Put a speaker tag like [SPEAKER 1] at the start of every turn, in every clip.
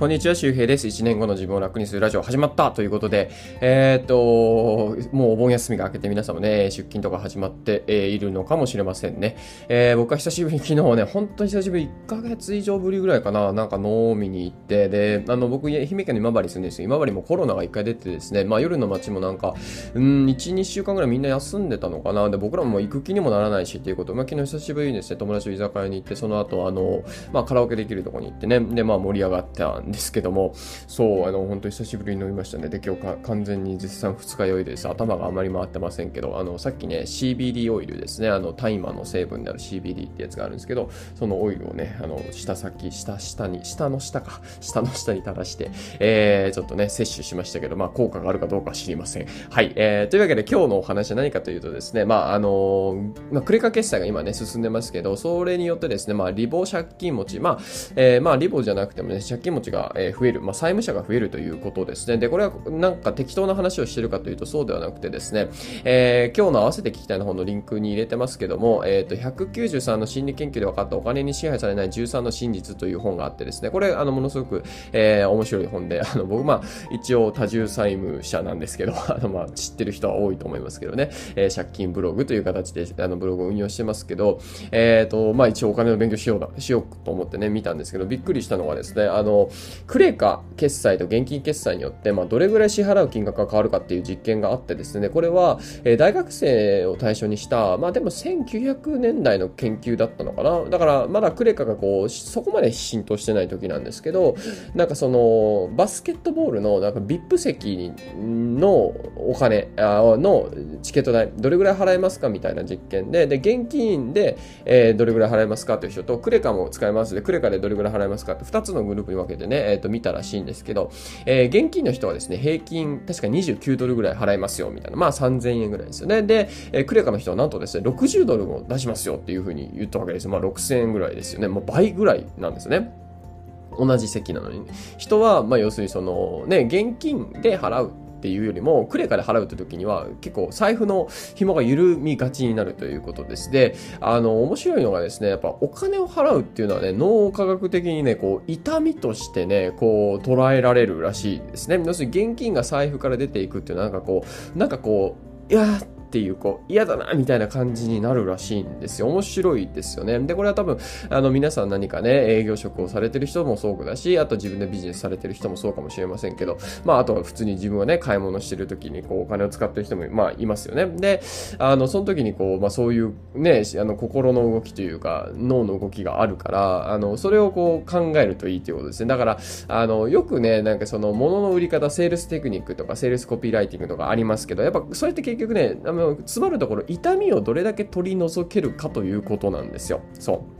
[SPEAKER 1] こんにちは、周平です。1年後の自分を楽にするラジオ始まったということで、えー、っと、もうお盆休みが明けて皆さんもね、出勤とか始まっているのかもしれませんね。えー、僕は久しぶりに昨日ね、本当に久しぶり、1ヶ月以上ぶりぐらいかな、なんか飲みに行って、で、あの、僕、愛媛県の今治住んでるんですよ。今治もコロナが1回出てですね、まあ夜の街もなんか、うん、1、2週間ぐらいみんな休んでたのかな。で、僕らも行く気にもならないしっていうこと、まあ昨日久しぶりにですね、友達と居酒屋に行って、その後、あの、まあカラオケできるところに行ってね、で、まあ盛り上がったんですけども、そう、あの、本当久しぶりに飲みましたね。で、今日か完全に絶賛二日酔いです。頭があまり回ってませんけど、あの、さっきね、CBD オイルですね、あの、大麻の成分である CBD ってやつがあるんですけど、そのオイルをね、あの、下先、下下に、下の下か、下の下に垂らして、えー、ちょっとね、摂取しましたけど、まあ、効果があるかどうか知りません。はい、えー、というわけで今日のお話は何かというとですね、まあ、あのまあ、クレカ決済が今ね、進んでますけど、それによってですね、まあ、リボ借金持ち、まあ、えー、まあ、リボじゃなくてもね、借金持ちが増える、まあ、債務者が増えるということですね。で、これはなんか適当な話をしてるかというとそうではなくてですね、えー、今日の合わせて聞きたいの方のリンクに入れてますけども、えっ、ー、と、193の心理研究で分かったお金に支配されない13の真実という本があってですね、これ、あの、ものすごく、えー、面白い本で、あの、僕、まあ、一応多重債務者なんですけど、あの、まあ、知ってる人は多いと思いますけどね、えー、借金ブログという形で、あの、ブログを運用してますけど、えっ、ー、と、まあ、一応お金の勉強しようだ、しようと思ってね、見たんですけど、びっくりしたのがですね、あの、クレカ決済と現金決済によって、まあ、どれぐらい支払う金額が変わるかっていう実験があってですね、これは、えー、大学生を対象にした、まあでも1900年代の研究だったのかな。だからまだクレカがこう、そこまで浸透してない時なんですけど、なんかその、バスケットボールのなんか VIP 席のお金あのチケット代、どれぐらい払えますかみたいな実験で、で、現金で、えー、どれぐらい払えますかという人と、クレカも使えますで、クレカでどれぐらい払えますかって2つのグループに分けてね、えっ、と、見たらしいんですけど、えー、現金の人はですね、平均、確か29ドルぐらい払いますよ、みたいな。まあ3000円ぐらいですよね。で、えー、クレカの人はなんとですね、60ドルも出しますよっていうふうに言ったわけですよ。まあ6000円ぐらいですよね。もう倍ぐらいなんですね。同じ席なのに、人は、まあ要するにその、ね、現金で払うっていうよりも、クレカで払うって時には、結構財布の紐が緩みがちになるということです。で、あの、面白いのがですね、やっぱお金を払うっていうのはね、脳科学的にね、こう、痛みとしてね、こう、捉えられるらしいですね。要するに現金が財布から出ていくっていうのは、なんかこう、なんかこう、いやーっていう、こう、嫌だな、みたいな感じになるらしいんですよ。面白いですよね。で、これは多分、あの、皆さん何かね、営業職をされてる人もそうだし、あと自分でビジネスされてる人もそうかもしれませんけど、まあ、あとは普通に自分はね、買い物してる時に、こう、お金を使ってる人も、まあ、いますよね。で、あの、その時に、こう、まあ、そういうね、あの、心の動きというか、脳の動きがあるから、あの、それをこう、考えるといいということですね。だから、あの、よくね、なんかその、物の売り方、セールステクニックとか、セールスコピーライティングとかありますけど、やっぱ、それって結局ね、の、詰まるところ痛みをどれだけ取り除けるかということなんですよ。そう。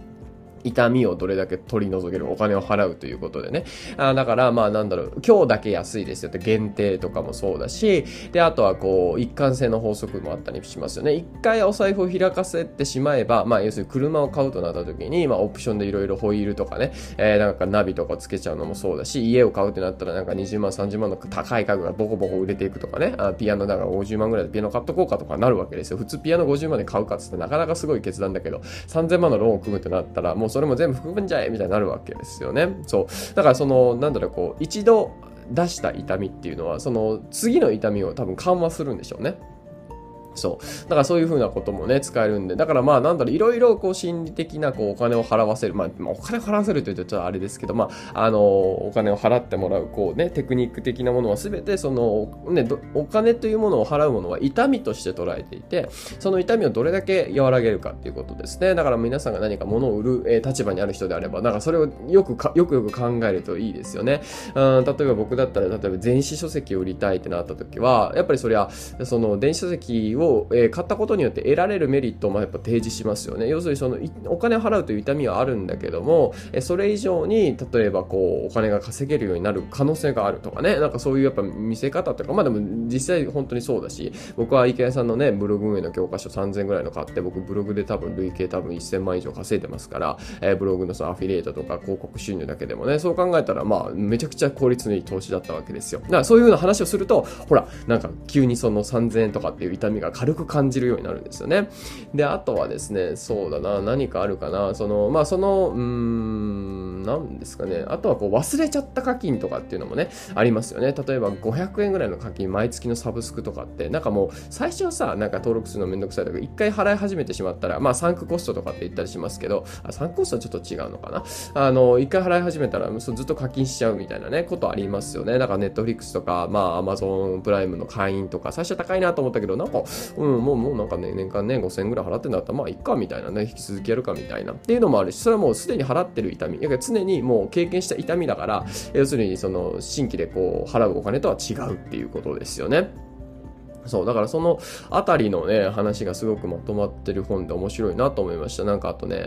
[SPEAKER 1] 痛みをどれだけ取り除けるお金を払うということでね。あだから、まあなんだろう、今日だけ安いですよって限定とかもそうだし、で、あとはこう、一貫性の法則もあったりしますよね。一回お財布を開かせてしまえば、まあ要するに車を買うとなった時に、まあオプションでいろいろホイールとかね、えー、なんかナビとかつけちゃうのもそうだし、家を買うってなったらなんか20万、30万の高い家具がボコボコ売れていくとかね、あピアノだから50万ぐらいでピアノ買っとこうかとかなるわけですよ。普通ピアノ50万で買うかっつってなかなかすごい決断だけど、3000万のローンを組むってなったら、もうそれも全部含むんじゃえみたいになるわけですよね。そう。だからその、なんだろう、こう、一度出した痛みっていうのは、その次の痛みを多分緩和するんでしょうね。そう。だからそういうふうなこともね、使えるんで、だからまあなんだろう、いろいろこう心理的なこうお金を払わせる、まあ、お金を払わせるというとちょっとあれですけど、まあ、あの、お金を払ってもらう、こうね、テクニック的なものは全てその、ね、お金というものを払うものは痛みとして捉えていて、その痛みをどれだけ和らげるかっていうことですね。だから皆さんが何か物を売る、え、立場にある人であれば、なんかそれをよくか、よくよく考えるといいですよね。うん、例えば僕だったら、例えば電子書籍を売りたいってなった時は、やっぱりそりゃ、その電子書籍を、えー、買ったことによって得られるメリットをまあやっぱ提示しますよね。要するにそのお金を払うという痛みはあるんだけども、えそれ以上に例えばこうお金が稼げるようになる可能性があるとかね、なんかそういうやっぱ見せ方とか、まあでも実際本当にそうだし、僕は池谷さんのね、ブログ運営の教科書3000ぐらいの買って、僕ブログで多分累計多分1000万以上稼いでますから、えー、ブログのそのアフィリエイトとか広告収入だけでもね、そう考えたらまあめちゃくちゃ効率のいい投資だったわけですよ。だからそういうふうな話をすると、ほら、なんか急にその3000円とかっていう痛みが軽く感じるようになるんですよね。で、あとはですね、そうだな、何かあるかな、その、まあ、その、うーん、なんですかね、あとはこう忘れちゃった課金とかっていうのもね、ありますよね。例えば500円ぐらいの課金、毎月のサブスクとかって、なんかもう、最初はさ、なんか登録するのめんどくさいとか、一回払い始めてしまったら、まあ、サンクコストとかって言ったりしますけど、あサンクコストはちょっと違うのかな。あの、一回払い始めたら、ずっと課金しちゃうみたいなね、ことありますよね。だから、ネットフリックスとか、まあ、アマゾンプライムの会員とか、最初は高いなと思ったけど、なんか、うん、もう、もうなんかね、年間ね、5000円ぐらい払ってんだったら、まあ、いっか、みたいなね、引き続きやるかみたいな。っていうのもあるし、それはもうすでに払ってる痛み。常にもう経験した痛みだから、要するにその新規でこう払うお金とは違うっていうことですよね。そう、だからそのあたりのね、話がすごくまとまってる本で面白いなと思いました。なんかあとね、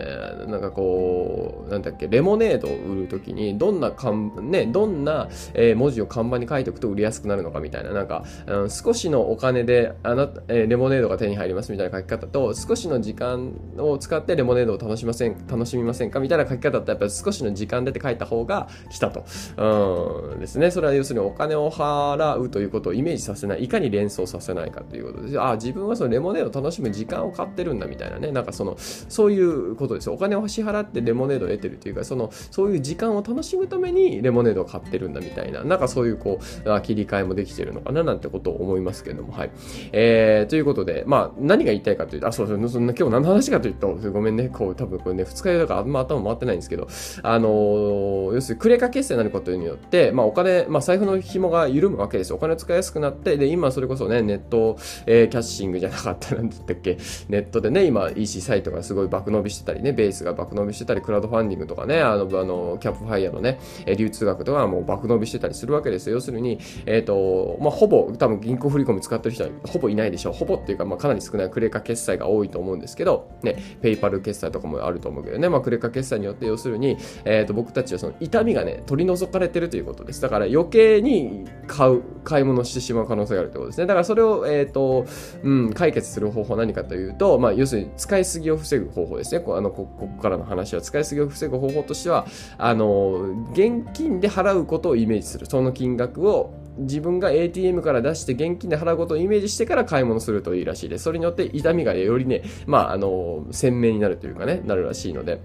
[SPEAKER 1] なんかこう、なんだっけ、レモネードを売るときに、どんな看、ね、どんな、え、文字を看板に書いておくと売りやすくなるのかみたいな、なんか、うん、少しのお金で、あなた、え、レモネードが手に入りますみたいな書き方と、少しの時間を使ってレモネードを楽しません、楽しみませんかみたいな書き方ってやっぱり少しの時間でって書いた方が来たと。うん、ですね。それは要するにお金を払うということをイメージさせない、いかに連想させないかということです。あ自分はそのレモネードを楽しむ時間を買ってるんだみたいなね、なんかその、そういうことですお金を支払ってレモネードを得てるというか、その、そういう時間を楽しむためにレモネードを買ってるんだみたいな、なんかそういうこう、切り替えもできてるのかななんてことを思いますけども、はい。えー、ということで、まあ、何が言いたいかというと、あ、そうそう、そんな今日何の話かというと、ごめんね、こう、多分これね、二日酔いだからあんま頭回ってないんですけど、あのー、要するにクレカ決済になることによって、まあ、お金、まあ、財布の紐が緩むわけですよ。お金使いやすくなって、で、今それこそね、ネット、えー、キャッシングじゃなかったなんて言ったっけ、ネットでね、今 EC サイトがすごい爆伸びしてたりね、ベースが爆伸びしてたり、クラウドファンディングとかね、あの、あのキャンプファイヤーのね、流通額とかもう爆伸びしてたりするわけですよ。要するに、えっ、ー、と、まあ、ほぼ、多分銀行振り込み使ってる人はほぼいないでしょう。ほぼっていうか、まあ、かなり少ないクレカ決済が多いと思うんですけど、ね、ペイパル決済とかもあると思うけどね、まあ、クレカ決済によって、要するに、えっ、ー、と、僕たちはその痛みがね、取り除かれてるということです。だから余計に買う、買い物してしまう可能性があるということですね。だからそれを、えっ、ー、と、うん、解決する方法は何かというと、まあ、要するに使いすぎを防ぐ方法ですね。こあのここからの話は使いすぎを防ぐ方法としては、あの、現金で払うことをイメージする。その金額を自分が ATM から出して現金で払うことをイメージしてから買い物するといいらしいです。それによって痛みがよりね、まあ、あの、鮮明になるというかね、なるらしいので。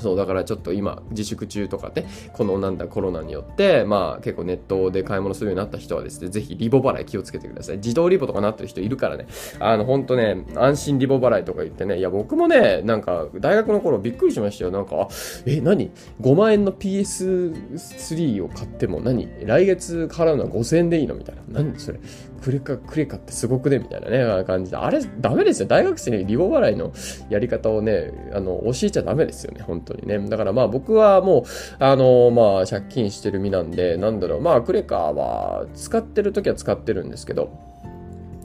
[SPEAKER 1] そう、だからちょっと今、自粛中とかね、このなんだコロナによって、まあ結構ネットで買い物するようになった人はですね、ぜひリボ払い気をつけてください。自動リボとかなってる人いるからね、あの、ほんとね、安心リボ払いとか言ってね、いや僕もね、なんか大学の頃びっくりしましたよ。なんか、え、何 ?5 万円の PS3 を買っても何？来月払うのは5000円でいいの？みたいな。何それ？クレカ、クレカってすごくね？みたいなね、感じで。あれ、ダメですよ。大学生にリボ払いのやり方をね、あの、教えちゃダメですよね。本当にね。だからまあ僕はもう、あの、まあ借金してる身なんで、なんだろう、まあクレカは使ってる時は使ってるんですけど、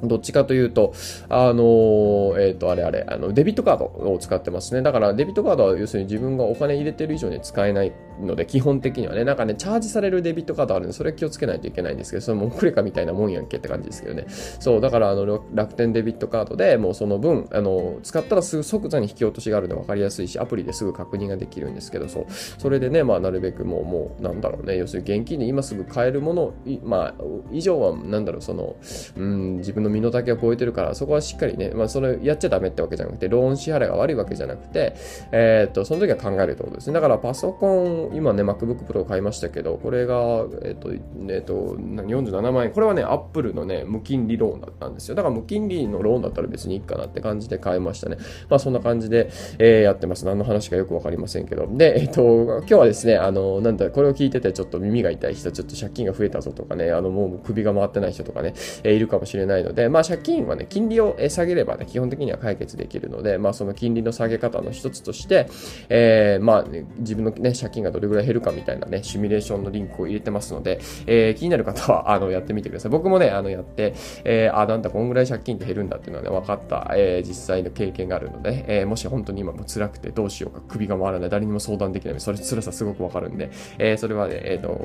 [SPEAKER 1] どっちかというと、あのえっ、ー、と、あれあれ、あの、デビットカードを使ってますね。だから、デビットカードは要するに自分がお金入れてる以上に使えないので、基本的にはね、なんかね、チャージされるデビットカードあるんで、それ気をつけないといけないんですけど、それもクレカみたいなもんやんけって感じですけどね。そう、だから、あの、楽天デビットカードでもうその分、あの、使ったらすぐ即座に引き落としがあるの分かりやすいし、アプリですぐ確認ができるんですけど、そう、それでね、まあ、なるべくもう、もう、なんだろうね、要するに現金で今すぐ買えるもの、まあ、以上は、なんだろう、その、うん、自分の身の丈を超えてるから、そこはしっかりね、まあ、それやっちゃダメってわけじゃなくて、ローン支払いが悪いわけじゃなくて、えー、っと、その時は考えるってことですね。だからパソコン、今ね、MacBook Pro 買いましたけど、これが、えっと、えっと、47万円。これはね、Apple のね、無金利ローンだったんですよ。だから無金利のローンだったら別にいいかなって感じで買いましたね。まあそんな感じで、えー、やってます。何の話かよくわかりませんけど。で、えっと、今日はですね、あの、なんだ、これを聞いててちょっと耳が痛い人、ちょっと借金が増えたぞとかね、あの、もう首が回ってない人とかね、えー、いるかもしれないので、まあ借金はね、金利を下げればね、基本的には解決できるので、まあその金利の下げ方の一つとして、えー、まあ、ね、自分のね、借金がどれぐらい減るかみたいなね、シミュレーションのリンクを入れてますので、えー、気になる方は、あの、やってみてください。僕もね、あの、やって、えー、あ、なんだ、こんぐらい借金って減るんだっていうのはね、分かった、えー、実際の経験があるので、えー、もし本当に今も辛くてどうしようか、首が回らない、誰にも相談できない、それ辛さすごくわかるんで、えー、それはね、えっ、ー、と、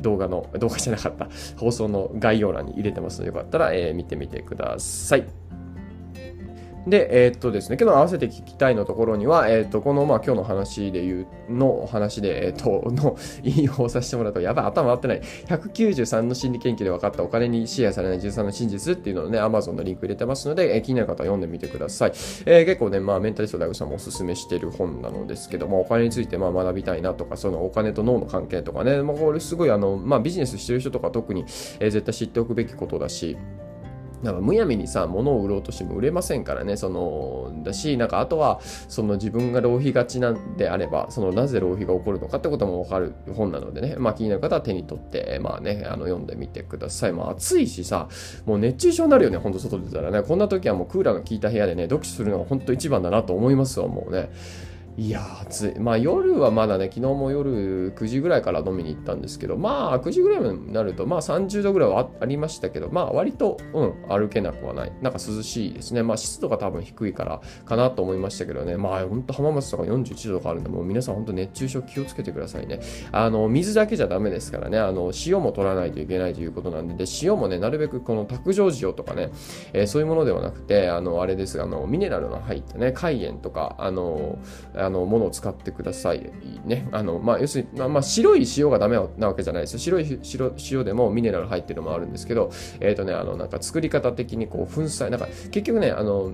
[SPEAKER 1] 動画の、動画じゃなかった、放送の概要欄に入れてますので、よかったら、えー、見てみてください。で、えー、っとですね、けど合わせて聞きたいのところには、えー、っと、この、まあ、今日の話で言う、の話で、えー、っと、の引用させてもらうと、やばい、頭回ってない。193の心理研究で分かったお金にシェアされない13の真実っていうのをね、Amazon のリンク入れてますので、えー、気になる方は読んでみてください。えー、結構ね、まあ、メンタリスト大悟さんもおすすめしてる本なのですけども、お金についてまあ学びたいなとか、そのお金と脳の関係とかね、まあ、これすごいあの、まあ、ビジネスしてる人とか特に、えー、絶対知っておくべきことだし、なんかむやみにさ、物を売ろうとしても売れませんからね、その、だし、なんかあとは、その自分が浪費がちなんであれば、そのなぜ浪費が起こるのかってこともわかる本なのでね、まあ気になる方は手に取って、まあね、あの読んでみてください。まあ暑いしさ、もう熱中症になるよね、ほんと外出たらね。こんな時はもうクーラーの効いた部屋でね、読書するのが本当一番だなと思いますわ、もうね。いや暑い。まあ夜はまだね、昨日も夜9時ぐらいから飲みに行ったんですけど、まあ9時ぐらいになると、まあ30度ぐらいはありましたけど、まあ割と、うん、歩けなくはない。なんか涼しいですね。まあ湿度が多分低いからかなと思いましたけどね。まあ本当浜松とか41度とかあるんで、もう皆さん本当熱中症気をつけてくださいね。あの、水だけじゃダメですからね。あの、塩も取らないといけないということなんで、で塩もね、なるべくこの卓上塩とかね、えー、そういうものではなくて、あの、あれですが、あの、ミネラルの入ったね、海塩とか、あの、ああの、ものを使ってくださいね。あの、まあ、要するに、まあ、まあ、白い塩がダメなわけじゃないですよ。白い白塩でもミネラル入ってるのもあるんですけど、えっ、ー、とね、あの、なんか作り方的にこう、粉砕、なんか結局ね、あの、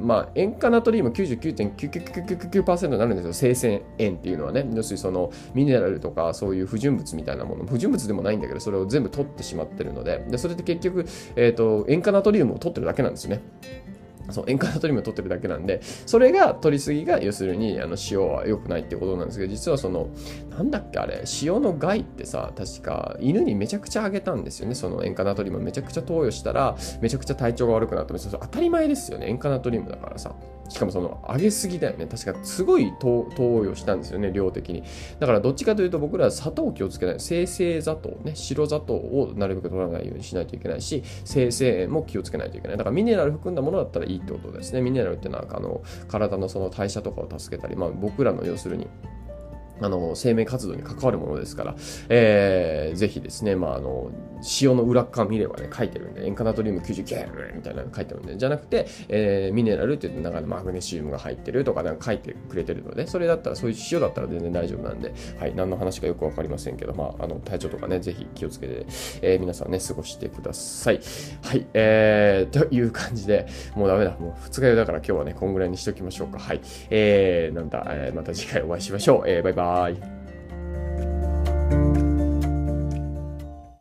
[SPEAKER 1] まあ、塩化ナトリウム99.999%になるんですよ、生鮮塩っていうのはね。要するにそのミネラルとかそういう不純物みたいなもの、不純物でもないんだけど、それを全部取ってしまってるので、でそれで結局、えーと塩化ナトリウムを取ってるだけなんですよね。そう塩化ナトリウムを取ってるだけなんで、それが取りすぎが要するにあの塩は良くないってことなんですけど、実はその、なんだっけあれ、塩の害ってさ、確か犬にめちゃくちゃあげたんですよね。その塩化ナトリウムめちゃくちゃ投与したら、めちゃくちゃ体調が悪くなったんです当たり前ですよね。塩化ナトリウムだからさ。しかもその上げすぎだよね。確かすごい投与したんですよね、量的に。だからどっちかというと僕らは砂糖を気をつけない。生成砂糖ね、白砂糖をなるべく取らないようにしないといけないし、生成も気をつけないといけない。だからミネラル含んだものだったらいいってことですね。ミネラルってのはあの体のその代謝とかを助けたり、まあ、僕らの要するにあの、生命活動に関わるものですから、えー、ぜひですね、まあ、あの、塩の裏側見ればね、書いてるんで、塩化ナトリウム99みたいなの書いてるんで、じゃなくて、えー、ミネラルって言うと、なんかマグネシウムが入ってるとか、なんか書いてくれてるので、それだったら、そういう塩だったら全然大丈夫なんで、はい、何の話かよくわかりませんけど、まあ、あの、体調とかね、ぜひ気をつけて、えー、皆さんね、過ごしてください。はい、えー、という感じで、もうダメだ、もう二日酔いだから今日はね、こんぐらいにしておきましょうか。はい、えー、なんだ、えー、また次回お会いしましょう。えー、バイバーイ。